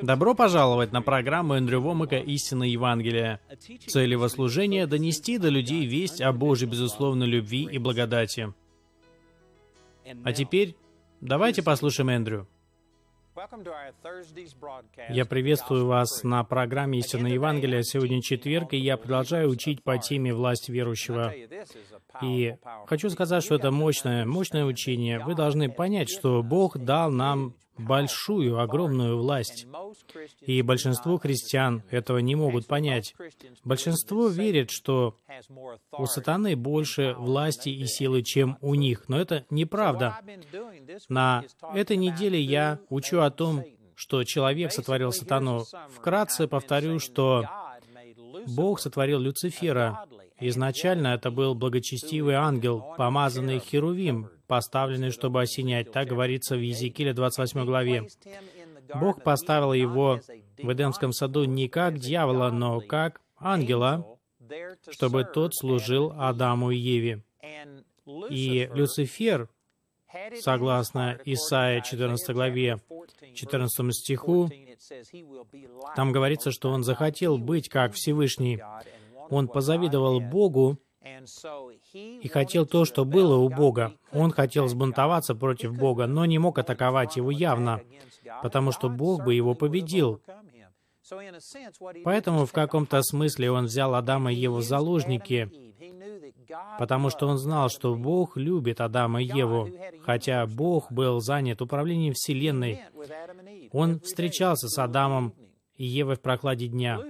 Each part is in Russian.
Добро пожаловать на программу Эндрю Вомака «Истина Евангелия». Цель его служения — донести до людей весть о Божьей безусловной любви и благодати. А теперь давайте послушаем Эндрю. Я приветствую вас на программе «Истина Евангелия». Сегодня четверг, и я продолжаю учить по теме «Власть верующего». И хочу сказать, что это мощное, мощное учение. Вы должны понять, что Бог дал нам большую, огромную власть. И большинство христиан этого не могут понять. Большинство верит, что у сатаны больше власти и силы, чем у них. Но это неправда. На этой неделе я учу о том, что человек сотворил сатану. Вкратце повторю, что Бог сотворил Люцифера. Изначально это был благочестивый ангел, помазанный Херувим, поставленный, чтобы осенять. Так говорится в Езекииле 28 главе. Бог поставил его в Эдемском саду не как дьявола, но как ангела, чтобы тот служил Адаму и Еве. И Люцифер, согласно Исаия 14 главе, 14 стиху, там говорится, что он захотел быть как Всевышний. Он позавидовал Богу и хотел то, что было у Бога. Он хотел сбунтоваться против Бога, но не мог атаковать его явно, потому что Бог бы его победил. Поэтому в каком-то смысле он взял Адама и Еву в заложники, потому что он знал, что Бог любит Адама и Еву, хотя Бог был занят управлением Вселенной. Он встречался с Адамом и Евой в прохладе дня.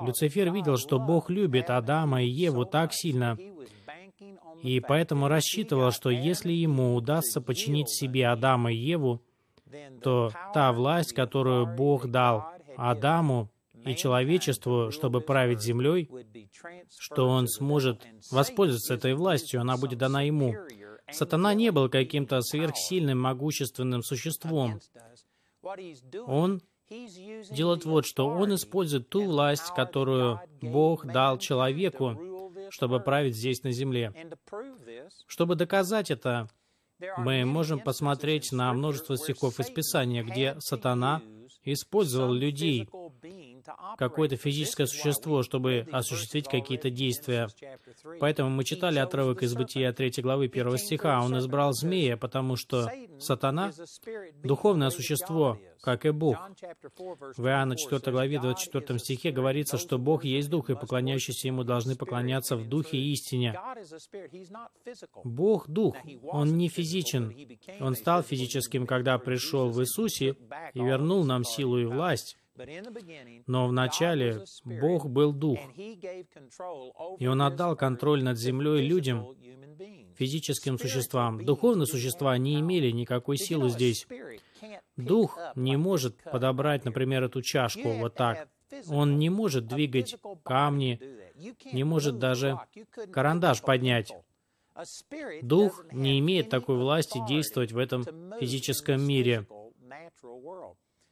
Люцифер видел, что Бог любит Адама и Еву так сильно, и поэтому рассчитывал, что если ему удастся починить себе Адама и Еву, то та власть, которую Бог дал Адаму и человечеству, чтобы править землей, что он сможет воспользоваться этой властью, она будет дана ему. Сатана не был каким-то сверхсильным, могущественным существом. Он делает вот что. Он использует ту власть, которую Бог дал человеку, чтобы править здесь на земле. Чтобы доказать это, мы можем посмотреть на множество стихов из Писания, где сатана использовал людей, какое-то физическое существо, чтобы осуществить какие-то действия. Поэтому мы читали отрывок из Бытия 3 главы 1 стиха. Он избрал змея, потому что сатана — духовное существо, как и Бог. В Иоанна 4 главе 24 стихе говорится, что Бог есть Дух, и поклоняющиеся Ему должны поклоняться в Духе и истине. Бог — Дух, Он не физичен. Он стал физическим, когда пришел в Иисусе и вернул нам силу и власть. Но вначале Бог был Дух, и Он отдал контроль над землей людям, физическим существам. Духовные существа не имели никакой силы здесь. Дух не может подобрать, например, эту чашку вот так. Он не может двигать камни, не может даже карандаш поднять. Дух не имеет такой власти действовать в этом физическом мире.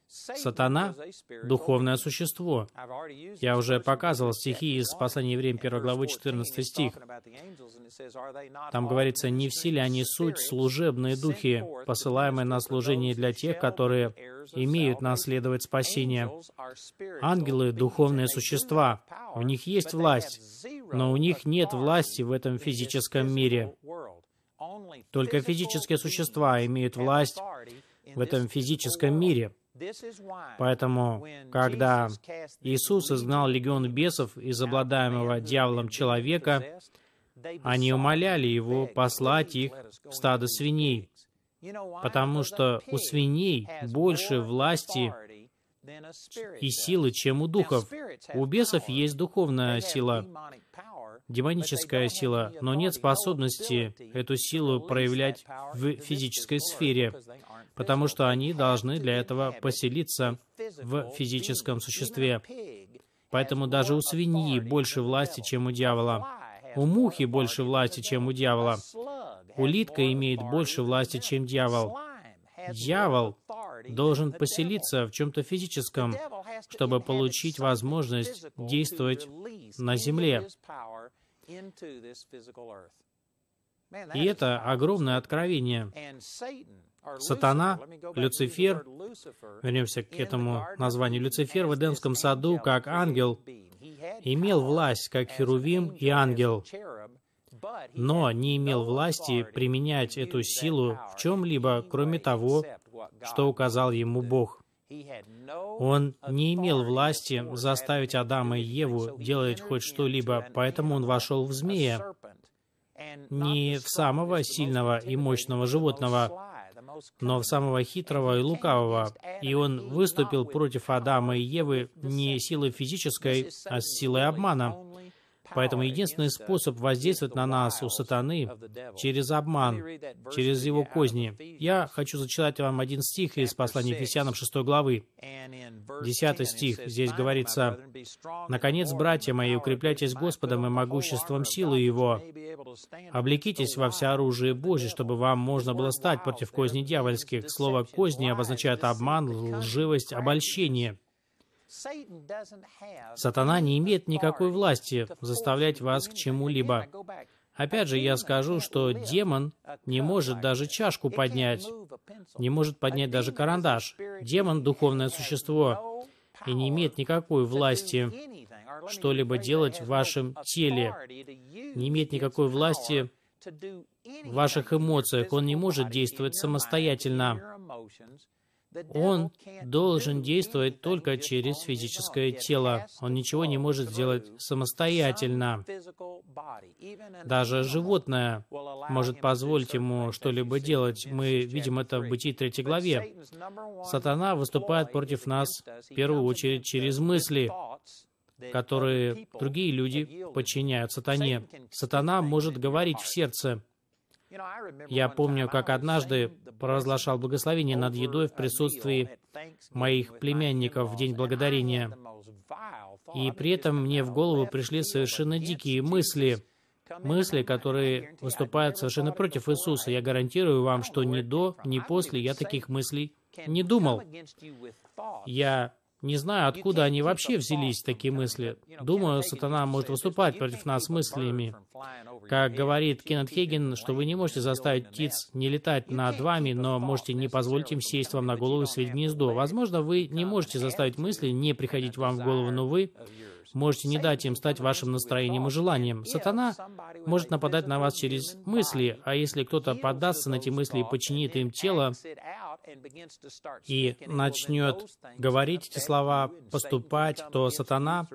Сатана — духовное существо. Я уже показывал стихи из послания евреям 1 главы 14 стих. Там говорится, «Не все ли они суть служебные духи, посылаемые на служение для тех, которые имеют наследовать спасение. Ангелы — духовные существа. У них есть власть, но у них нет власти в этом физическом мире. Только физические существа имеют власть в этом физическом мире. Поэтому, когда Иисус изгнал легион бесов из обладаемого дьяволом человека, они умоляли его послать их в стадо свиней, потому что у свиней больше власти и силы, чем у духов. У бесов есть духовная сила, демоническая сила, но нет способности эту силу проявлять в физической сфере, потому что они должны для этого поселиться в физическом существе. Поэтому даже у свиньи больше власти, чем у дьявола. У мухи больше власти, чем у дьявола. Улитка имеет больше власти, чем дьявол. Дьявол должен поселиться в чем-то физическом, чтобы получить возможность действовать на земле. И это огромное откровение. Сатана, Люцифер, вернемся к этому названию, Люцифер в Эдемском саду, как ангел, имел власть, как херувим и ангел, но не имел власти применять эту силу в чем-либо, кроме того, что указал ему Бог. Он не имел власти заставить Адама и Еву делать хоть что-либо, поэтому он вошел в змея, не в самого сильного и мощного животного, но в самого хитрого и лукавого. И он выступил против Адама и Евы не силой физической, а с силой обмана. Поэтому единственный способ воздействовать на нас у сатаны через обман, через его козни. Я хочу зачитать вам один стих из послания Ефесянам 6 главы. Десятый стих. Здесь говорится, «Наконец, братья мои, укрепляйтесь Господом и могуществом силы Его. Облекитесь во вся оружие Божье, чтобы вам можно было стать против козней дьявольских». Слово «козни» обозначает обман, лживость, обольщение. Сатана не имеет никакой власти заставлять вас к чему-либо. Опять же, я скажу, что демон не может даже чашку поднять, не может поднять даже карандаш. Демон — духовное существо и не имеет никакой власти что-либо делать в вашем теле, не имеет никакой власти в ваших эмоциях. Он не может действовать самостоятельно. Он должен действовать только через физическое тело. Он ничего не может сделать самостоятельно. Даже животное может позволить ему что-либо делать. Мы видим это в Бытии 3 главе. Сатана выступает против нас в первую очередь через мысли, которые другие люди подчиняют сатане. Сатана может говорить в сердце, я помню, как однажды провозглашал благословение над едой в присутствии моих племянников в День Благодарения. И при этом мне в голову пришли совершенно дикие мысли, мысли, которые выступают совершенно против Иисуса. Я гарантирую вам, что ни до, ни после я таких мыслей не думал. Я не знаю, откуда они вообще взялись, такие мысли. Думаю, сатана может выступать против нас мыслями. Как говорит Кеннет Хейген, что вы не можете заставить птиц не летать над вами, но можете не позволить им сесть вам на голову и свить гнездо. Возможно, вы не можете заставить мысли не приходить вам в голову, но вы можете не дать им стать вашим настроением и желанием. Сатана может нападать на вас через мысли, а если кто-то поддастся на эти мысли и подчинит им тело, и начнет говорить эти слова, поступать, то сатана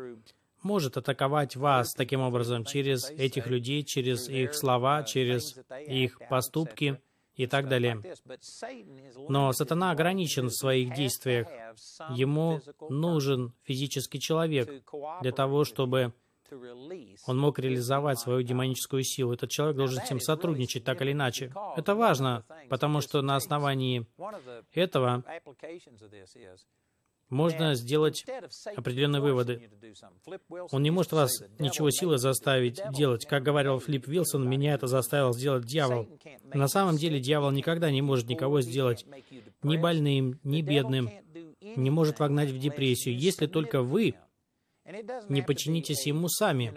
может атаковать вас таким образом через этих людей, через их слова, через их поступки и так далее. Но сатана ограничен в своих действиях. Ему нужен физический человек для того, чтобы он мог реализовать свою демоническую силу. Этот человек должен с ним сотрудничать так или иначе. Это важно, потому что на основании этого можно сделать определенные выводы. Он не может вас ничего силы заставить делать. Как говорил Флип Вилсон, меня это заставил сделать дьявол. На самом деле дьявол никогда не может никого сделать ни больным, ни бедным, не может вогнать в депрессию, если только вы не подчинитесь ему сами.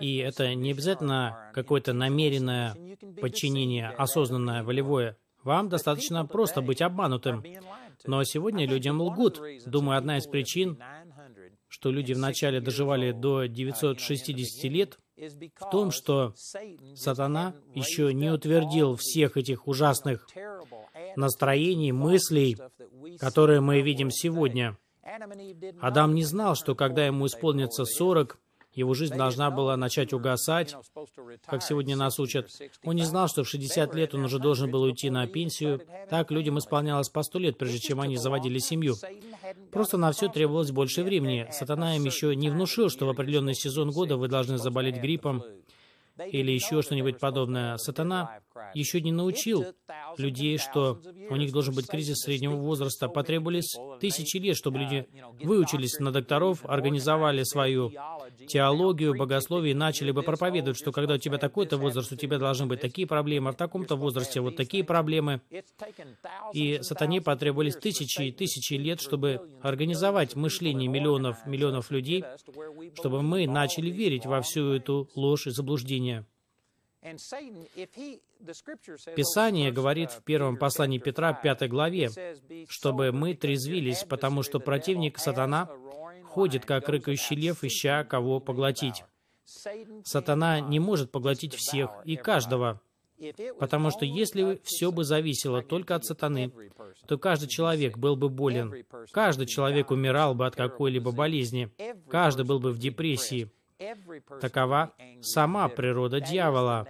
И это не обязательно какое-то намеренное подчинение, осознанное, волевое. Вам достаточно просто быть обманутым. Но сегодня людям лгут. Думаю, одна из причин, что люди вначале доживали до 960 лет, в том, что сатана еще не утвердил всех этих ужасных настроений, мыслей, которые мы видим сегодня. Адам не знал, что когда ему исполнится 40, его жизнь должна была начать угасать, как сегодня нас учат. Он не знал, что в 60 лет он уже должен был уйти на пенсию. Так людям исполнялось по 100 лет, прежде чем они заводили семью. Просто на все требовалось больше времени. Сатана им еще не внушил, что в определенный сезон года вы должны заболеть гриппом, или еще что-нибудь подобное. Сатана еще не научил людей, что у них должен быть кризис среднего возраста. Потребовались тысячи лет, чтобы люди выучились на докторов, организовали свою теологию, богословие и начали бы проповедовать, что когда у тебя такой-то возраст, у тебя должны быть такие проблемы, а в таком-то возрасте вот такие проблемы. И сатане потребовались тысячи и тысячи лет, чтобы организовать мышление миллионов, миллионов людей, чтобы мы начали верить во всю эту ложь и заблуждение. Писание говорит в первом послании Петра, 5 главе, чтобы мы трезвились, потому что противник сатана ходит, как рыкающий лев, ища кого поглотить. Сатана не может поглотить всех и каждого, потому что если все бы зависело только от сатаны, то каждый человек был бы болен, каждый человек умирал бы от какой-либо болезни, каждый был бы в депрессии, Такова сама природа дьявола.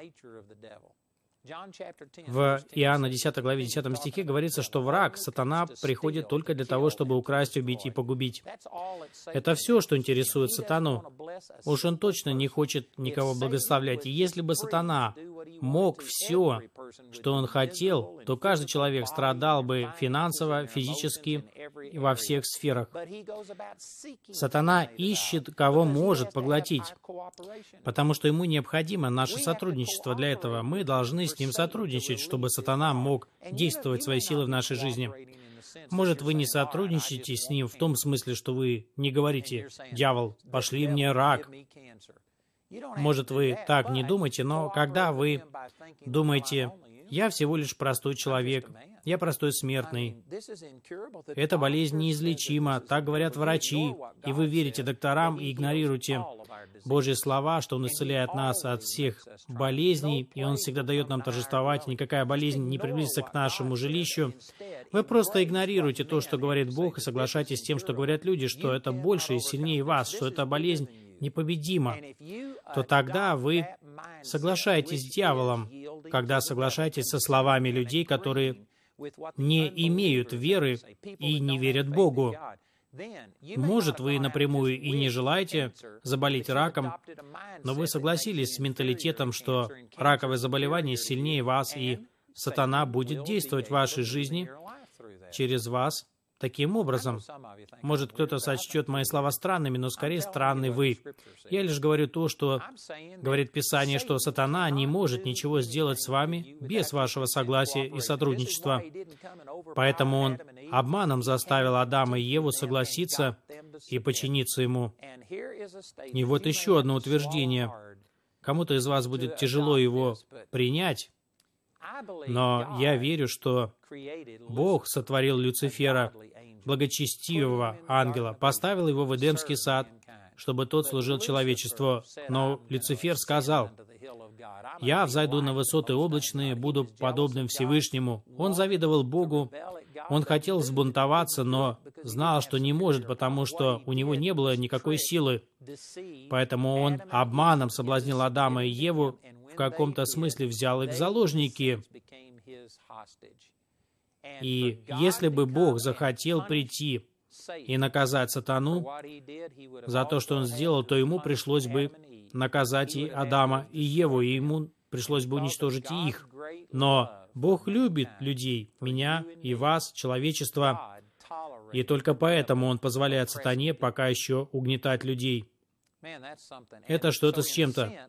В Иоанна 10 главе 10 стихе говорится, что враг, сатана, приходит только для того, чтобы украсть, убить и погубить. Это все, что интересует сатану. Уж он точно не хочет никого благословлять. И если бы сатана мог все, что он хотел, то каждый человек страдал бы финансово, физически и во всех сферах. Сатана ищет, кого может поглотить, потому что ему необходимо наше сотрудничество для этого. Мы должны с ним сотрудничать, чтобы сатана мог действовать своей силой в нашей жизни. Может, вы не сотрудничаете с ним в том смысле, что вы не говорите, «Дьявол, пошли мне рак». Может, вы так не думаете, но когда вы думаете, «Я всего лишь простой человек, я простой смертный. Эта болезнь неизлечима, так говорят врачи, и вы верите докторам и игнорируете Божьи слова, что Он исцеляет нас от всех болезней, и Он всегда дает нам торжествовать, никакая болезнь не приблизится к нашему жилищу. Вы просто игнорируете то, что говорит Бог, и соглашаетесь с тем, что говорят люди, что это больше и сильнее вас, что эта болезнь непобедима, то тогда вы соглашаетесь с дьяволом, когда соглашаетесь со словами людей, которые не имеют веры и не верят Богу. Может, вы напрямую и не желаете заболеть раком, но вы согласились с менталитетом, что раковое заболевание сильнее вас, и сатана будет действовать в вашей жизни через вас Таким образом, может кто-то сочтет мои слова странными, но скорее странны вы. Я лишь говорю то, что говорит Писание, что сатана не может ничего сделать с вами без вашего согласия и сотрудничества. Поэтому он обманом заставил Адама и Еву согласиться и подчиниться ему. И вот еще одно утверждение. Кому-то из вас будет тяжело его принять, но я верю, что Бог сотворил Люцифера, благочестивого ангела, поставил его в Эдемский сад, чтобы тот служил человечеству. Но Люцифер сказал, «Я взойду на высоты облачные, буду подобным Всевышнему». Он завидовал Богу, он хотел взбунтоваться, но знал, что не может, потому что у него не было никакой силы. Поэтому он обманом соблазнил Адама и Еву, в каком-то смысле взял их в заложники. И если бы Бог захотел прийти и наказать сатану за то, что он сделал, то ему пришлось бы наказать и Адама, и Еву, и ему пришлось бы уничтожить и их. Но Бог любит людей, меня и вас, человечество, и только поэтому Он позволяет сатане пока еще угнетать людей. Это что-то с чем-то.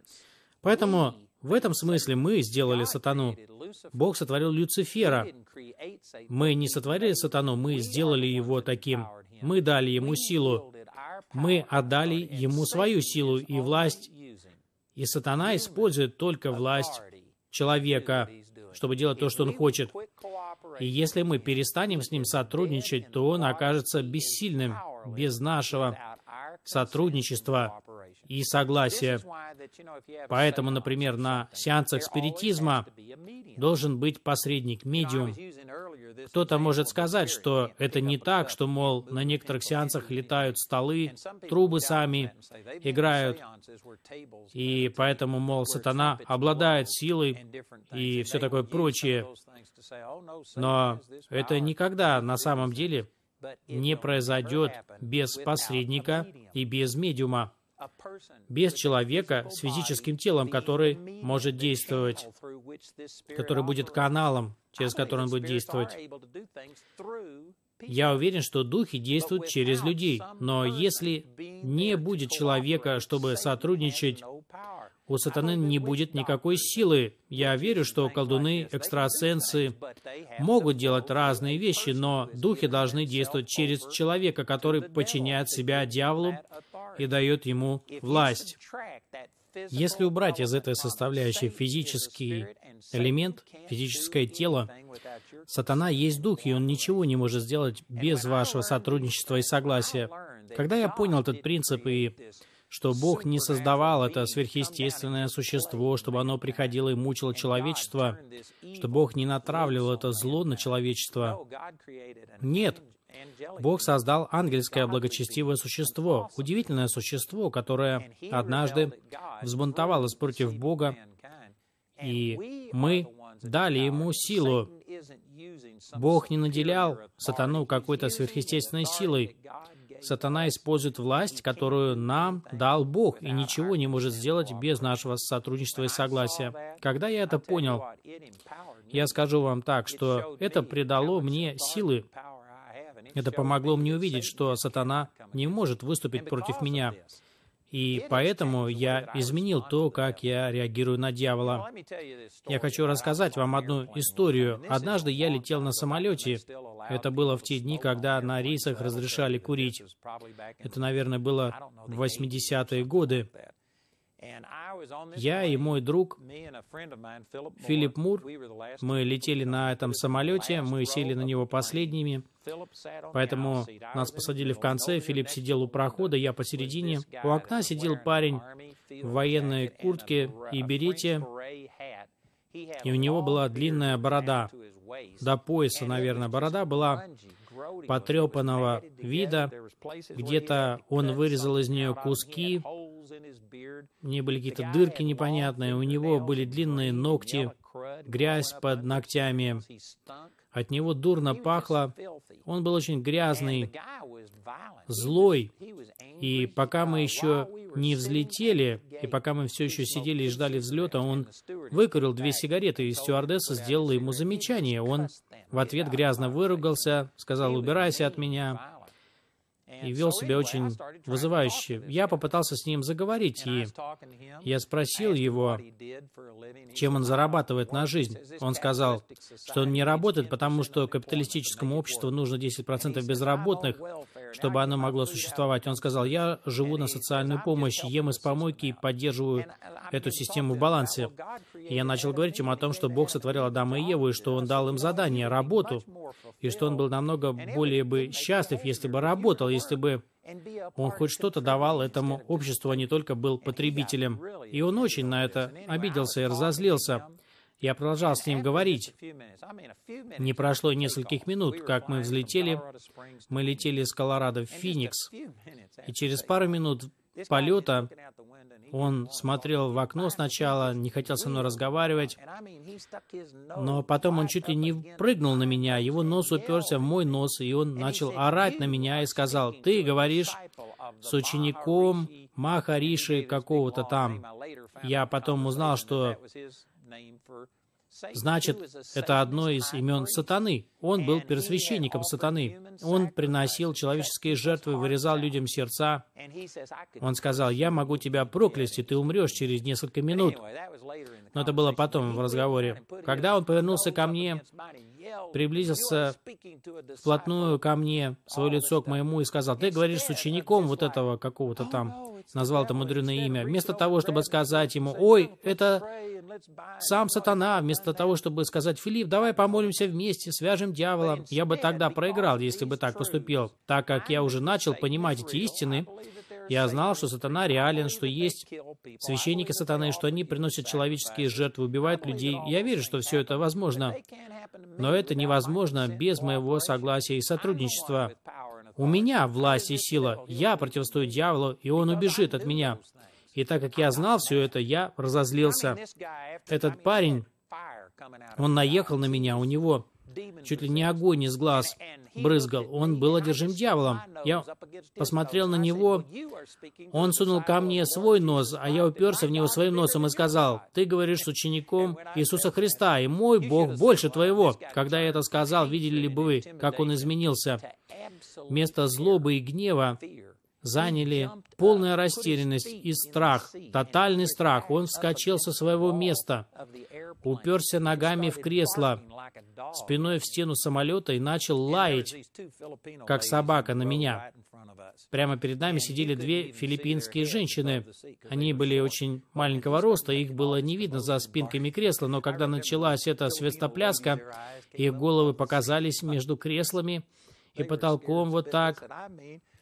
Поэтому в этом смысле мы сделали сатану. Бог сотворил Люцифера. Мы не сотворили сатану, мы сделали его таким. Мы дали ему силу. Мы отдали ему свою силу и власть. И сатана использует только власть человека, чтобы делать то, что он хочет. И если мы перестанем с ним сотрудничать, то он окажется бессильным без нашего сотрудничества и согласия. Поэтому, например, на сеансах спиритизма должен быть посредник, медиум. Кто-то может сказать, что это не так, что, мол, на некоторых сеансах летают столы, трубы сами играют, и поэтому, мол, сатана обладает силой и все такое прочее. Но это никогда на самом деле не произойдет без посредника и без медиума без человека с физическим телом, который может действовать, который будет каналом, через который он будет действовать. Я уверен, что духи действуют через людей, но если не будет человека, чтобы сотрудничать, у сатаны не будет никакой силы. Я верю, что колдуны, экстрасенсы могут делать разные вещи, но духи должны действовать через человека, который подчиняет себя дьяволу и дает ему власть. Если убрать из этой составляющей физический элемент, физическое тело, сатана есть дух, и он ничего не может сделать без вашего сотрудничества и согласия. Когда я понял этот принцип и что Бог не создавал это сверхъестественное существо, чтобы оно приходило и мучило человечество, что Бог не натравливал это зло на человечество. Нет, Бог создал ангельское благочестивое существо, удивительное существо, которое однажды взбунтовалось против Бога, и мы дали ему силу. Бог не наделял сатану какой-то сверхъестественной силой. Сатана использует власть, которую нам дал Бог, и ничего не может сделать без нашего сотрудничества и согласия. Когда я это понял, я скажу вам так, что это придало мне силы. Это помогло мне увидеть, что сатана не может выступить против меня. И поэтому я изменил то, как я реагирую на дьявола. Я хочу рассказать вам одну историю. Однажды я летел на самолете. Это было в те дни, когда на рейсах разрешали курить. Это, наверное, было в 80-е годы. Я и мой друг Филипп Мур, мы летели на этом самолете, мы сели на него последними, поэтому нас посадили в конце, Филипп сидел у прохода, я посередине. У окна сидел парень в военной куртке и берете, и у него была длинная борода, до пояса, наверное. Борода была потрепанного вида, где-то он вырезал из нее куски, у нее были какие-то дырки непонятные, у него были длинные ногти, грязь под ногтями. От него дурно пахло. Он был очень грязный, злой. И пока мы еще не взлетели, и пока мы все еще сидели и ждали взлета, он выкурил две сигареты, и стюардесса сделала ему замечание. Он в ответ грязно выругался, сказал «убирайся от меня» и вел себя очень вызывающе. Я попытался с ним заговорить, и я спросил его, чем он зарабатывает на жизнь. Он сказал, что он не работает, потому что капиталистическому обществу нужно 10% безработных, чтобы оно могло существовать. Он сказал, я живу на социальную помощь, ем из помойки и поддерживаю эту систему в балансе. И я начал говорить ему о том, что Бог сотворил Адама и Еву, и что Он дал им задание, работу, и что он был намного более бы счастлив, если бы работал, если бы он хоть что-то давал этому обществу, а не только был потребителем. И он очень на это обиделся и разозлился. Я продолжал с ним говорить. Не прошло нескольких минут, как мы взлетели. Мы летели из Колорадо в Феникс. И через пару минут полета он смотрел в окно сначала, не хотел со мной разговаривать, но потом он чуть ли не прыгнул на меня, его нос уперся в мой нос, и он начал орать на меня и сказал, «Ты говоришь с учеником Махариши какого-то там». Я потом узнал, что Значит, это одно из имен сатаны. Он был первосвященником сатаны. Он приносил человеческие жертвы, вырезал людям сердца. Он сказал, я могу тебя проклясть, и ты умрешь через несколько минут. Но это было потом в разговоре. Когда он повернулся ко мне, приблизился вплотную ко мне, свое лицо к моему, и сказал, «Ты говоришь с учеником вот этого какого-то там», назвал это мудреное имя. Вместо того, чтобы сказать ему, «Ой, это сам сатана», вместо того, чтобы сказать, «Филипп, давай помолимся вместе, свяжем дьявола», я бы тогда проиграл, если бы так поступил, так как я уже начал понимать эти истины, я знал, что сатана реален, что есть священники сатаны, что они приносят человеческие жертвы, убивают людей. Я верю, что все это возможно. Но это невозможно без моего согласия и сотрудничества. У меня власть и сила. Я противостою дьяволу, и он убежит от меня. И так как я знал все это, я разозлился. Этот парень, он наехал на меня, у него чуть ли не огонь из глаз брызгал. Он был одержим дьяволом. Я посмотрел на него, он сунул ко мне свой нос, а я уперся в него своим носом и сказал, «Ты говоришь с учеником Иисуса Христа, и мой Бог больше твоего». Когда я это сказал, видели ли бы вы, как он изменился? Вместо злобы и гнева заняли полная растерянность и страх, тотальный страх. Он вскочил со своего места, уперся ногами в кресло, спиной в стену самолета и начал лаять, как собака на меня. Прямо перед нами сидели две филиппинские женщины. Они были очень маленького роста, их было не видно за спинками кресла, но когда началась эта светопляска, их головы показались между креслами и потолком вот так.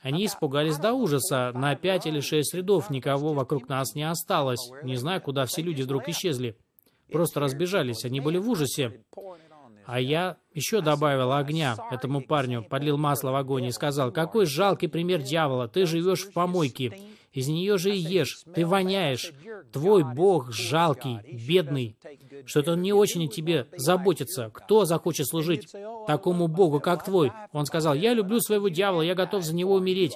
Они испугались до ужаса. На пять или шесть рядов никого вокруг нас не осталось. Не знаю, куда все люди вдруг исчезли. Просто разбежались. Они были в ужасе. А я еще добавил огня этому парню, подлил масло в огонь и сказал, «Какой жалкий пример дьявола! Ты живешь в помойке, из нее же и ешь, ты воняешь. Твой Бог жалкий, бедный, что-то он не очень о тебе заботится. Кто захочет служить такому Богу, как твой?» Он сказал, «Я люблю своего дьявола, я готов за него умереть».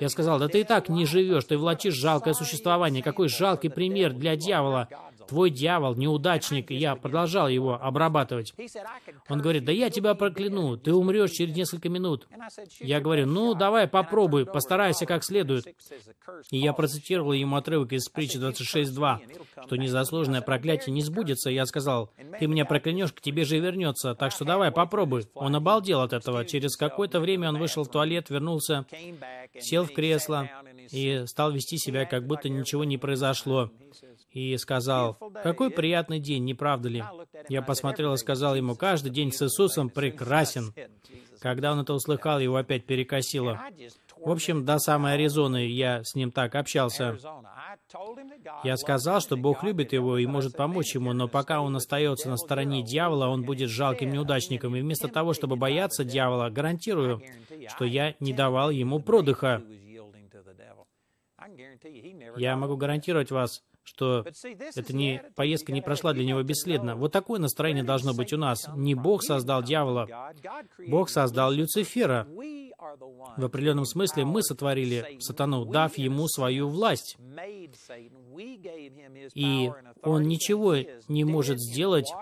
Я сказал, да ты и так не живешь, ты влачишь жалкое существование. Какой жалкий пример для дьявола. Твой дьявол, неудачник, и я продолжал его обрабатывать. Он говорит, да я тебя прокляну, ты умрешь через несколько минут. Я говорю, ну, давай попробуй, постарайся как следует. И я процитировал ему отрывок из притчи 26.2, что незаслуженное проклятие не сбудется. Я сказал, ты меня проклянешь, к тебе же и вернется, так что давай попробуй. Он обалдел от этого. Через какое-то время он вышел в туалет, вернулся, сел в кресло и стал вести себя, как будто ничего не произошло и сказал, «Какой приятный день, не правда ли?» Я посмотрел и сказал ему, «Каждый день с Иисусом прекрасен». Когда он это услыхал, его опять перекосило. В общем, до самой Аризоны я с ним так общался. Я сказал, что Бог любит его и может помочь ему, но пока он остается на стороне дьявола, он будет жалким неудачником. И вместо того, чтобы бояться дьявола, гарантирую, что я не давал ему продыха. Я могу гарантировать вас, что эта не, поездка не прошла для него бесследно. Вот такое настроение должно быть у нас. Не Бог создал дьявола, Бог создал Люцифера. В определенном смысле мы сотворили сатану, дав ему свою власть. И он ничего не может сделать,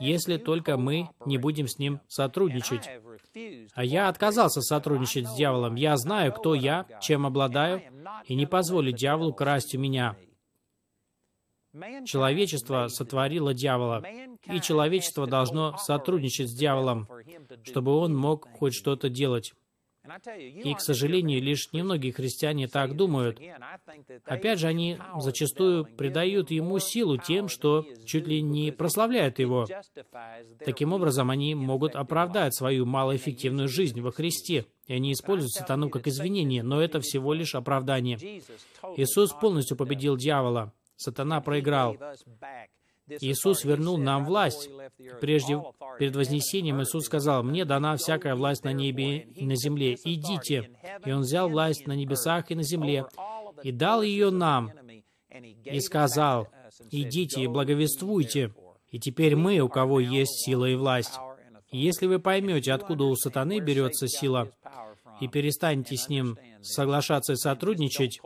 если только мы не будем с ним сотрудничать. А я отказался сотрудничать с дьяволом. Я знаю, кто я, чем обладаю, и не позволю дьяволу красть у меня. Человечество сотворило дьявола, и человечество должно сотрудничать с дьяволом, чтобы он мог хоть что-то делать. И, к сожалению, лишь немногие христиане так думают. Опять же, они зачастую придают ему силу тем, что чуть ли не прославляют его. Таким образом, они могут оправдать свою малоэффективную жизнь во Христе, и они используют сатану как извинение, но это всего лишь оправдание. Иисус полностью победил дьявола. Сатана проиграл. Иисус вернул нам власть. Прежде, перед Вознесением Иисус сказал, «Мне дана всякая власть на небе и на земле. Идите». И Он взял власть на небесах и на земле, и дал ее нам, и сказал, «Идите и благовествуйте». И теперь мы, у кого есть сила и власть. И если вы поймете, откуда у сатаны берется сила, и перестанете с ним соглашаться и сотрудничать,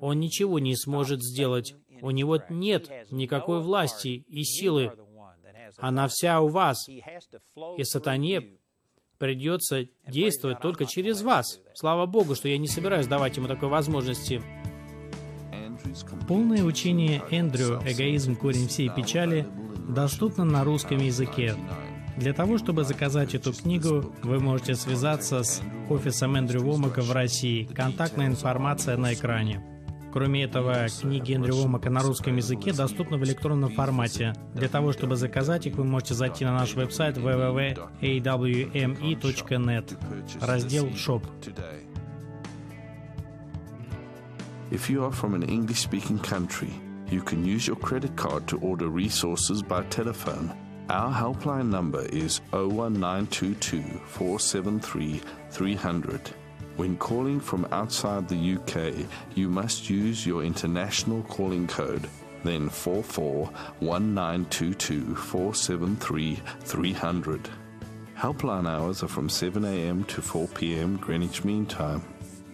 он ничего не сможет сделать. У него нет никакой власти и силы. Она вся у вас. И сатане придется действовать только через вас. Слава Богу, что я не собираюсь давать ему такой возможности. Полное учение Эндрю «Эгоизм. Корень всей печали» доступно на русском языке. Для того, чтобы заказать эту книгу, вы можете связаться с офисом Эндрю Вомака в России. Контактная информация на экране. Кроме этого, книги Эндрю Вомака на русском языке доступны в электронном формате. Для того, чтобы заказать их, вы можете зайти на наш веб-сайт www.awme.net, раздел «Shop». If you are from an English-speaking country, you can use your credit card to order resources by telephone – Our helpline number is 01922 473 300. When calling from outside the UK, you must use your international calling code, then 441922 473 300. Helpline hours are from 7am to 4pm Greenwich Mean Time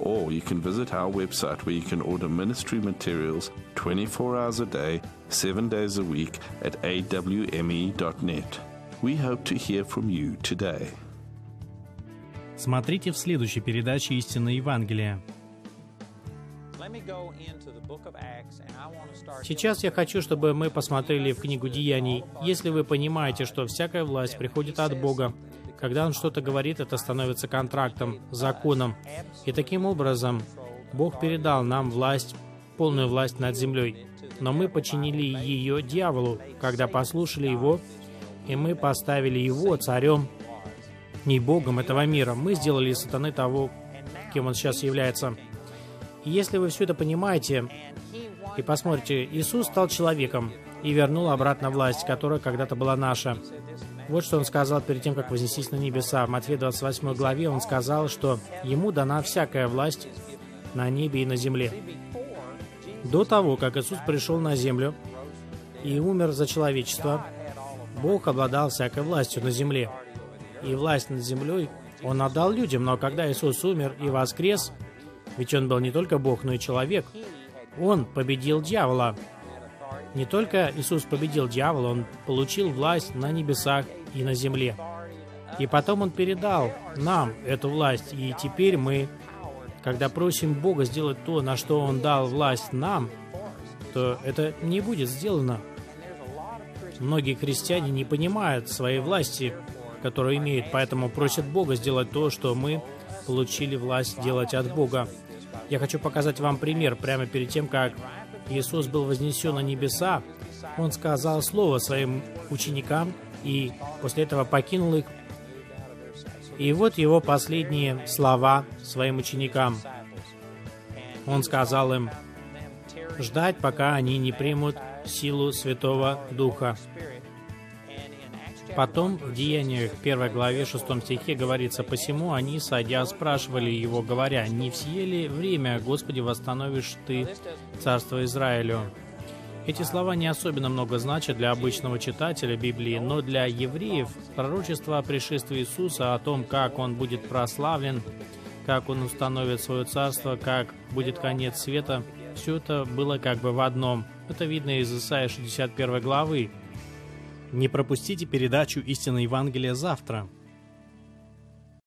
or you can visit our website where you can order ministry materials 24 hours a day, 7 days a week at awme.net. We hope to hear from you today. Смотрите в следующей передаче «Истинное Евангелие». Сейчас я хочу, чтобы мы посмотрели в книгу Деяний. Если вы понимаете, что всякая власть приходит от Бога, Когда Он что-то говорит, это становится контрактом, законом. И таким образом Бог передал нам власть, полную власть над землей. Но мы починили ее дьяволу, когда послушали его, и мы поставили его царем, не Богом этого мира. Мы сделали сатаны того, кем он сейчас является. И если вы все это понимаете и посмотрите, Иисус стал человеком и вернул обратно власть, которая когда-то была наша. Вот что он сказал перед тем, как вознестись на небеса. В Матфея 28 главе он сказал, что ему дана всякая власть на небе и на земле. До того, как Иисус пришел на землю и умер за человечество, Бог обладал всякой властью на земле. И власть над землей Он отдал людям, но когда Иисус умер и воскрес, ведь Он был не только Бог, но и человек, Он победил дьявола. Не только Иисус победил дьявола, Он получил власть на небесах и на земле. И потом Он передал нам эту власть, и теперь мы когда просим Бога сделать то, на что Он дал власть нам, то это не будет сделано. Многие христиане не понимают своей власти, которую имеют, поэтому просят Бога сделать то, что мы получили власть делать от Бога. Я хочу показать вам пример. Прямо перед тем, как Иисус был вознесен на небеса, Он сказал слово своим ученикам, и после этого покинул их и вот его последние слова своим ученикам. Он сказал им, ждать, пока они не примут силу Святого Духа. Потом в Деяниях 1 главе 6 стихе говорится, «Посему они, садя, спрашивали его, говоря, «Не все ли время, Господи, восстановишь Ты Царство Израилю?» Эти слова не особенно много значат для обычного читателя Библии, но для евреев пророчество о пришествии Иисуса, о том, как Он будет прославлен, как Он установит свое царство, как будет конец света, все это было как бы в одном. Это видно из Исаия 61 главы. Не пропустите передачу «Истина Евангелия» завтра –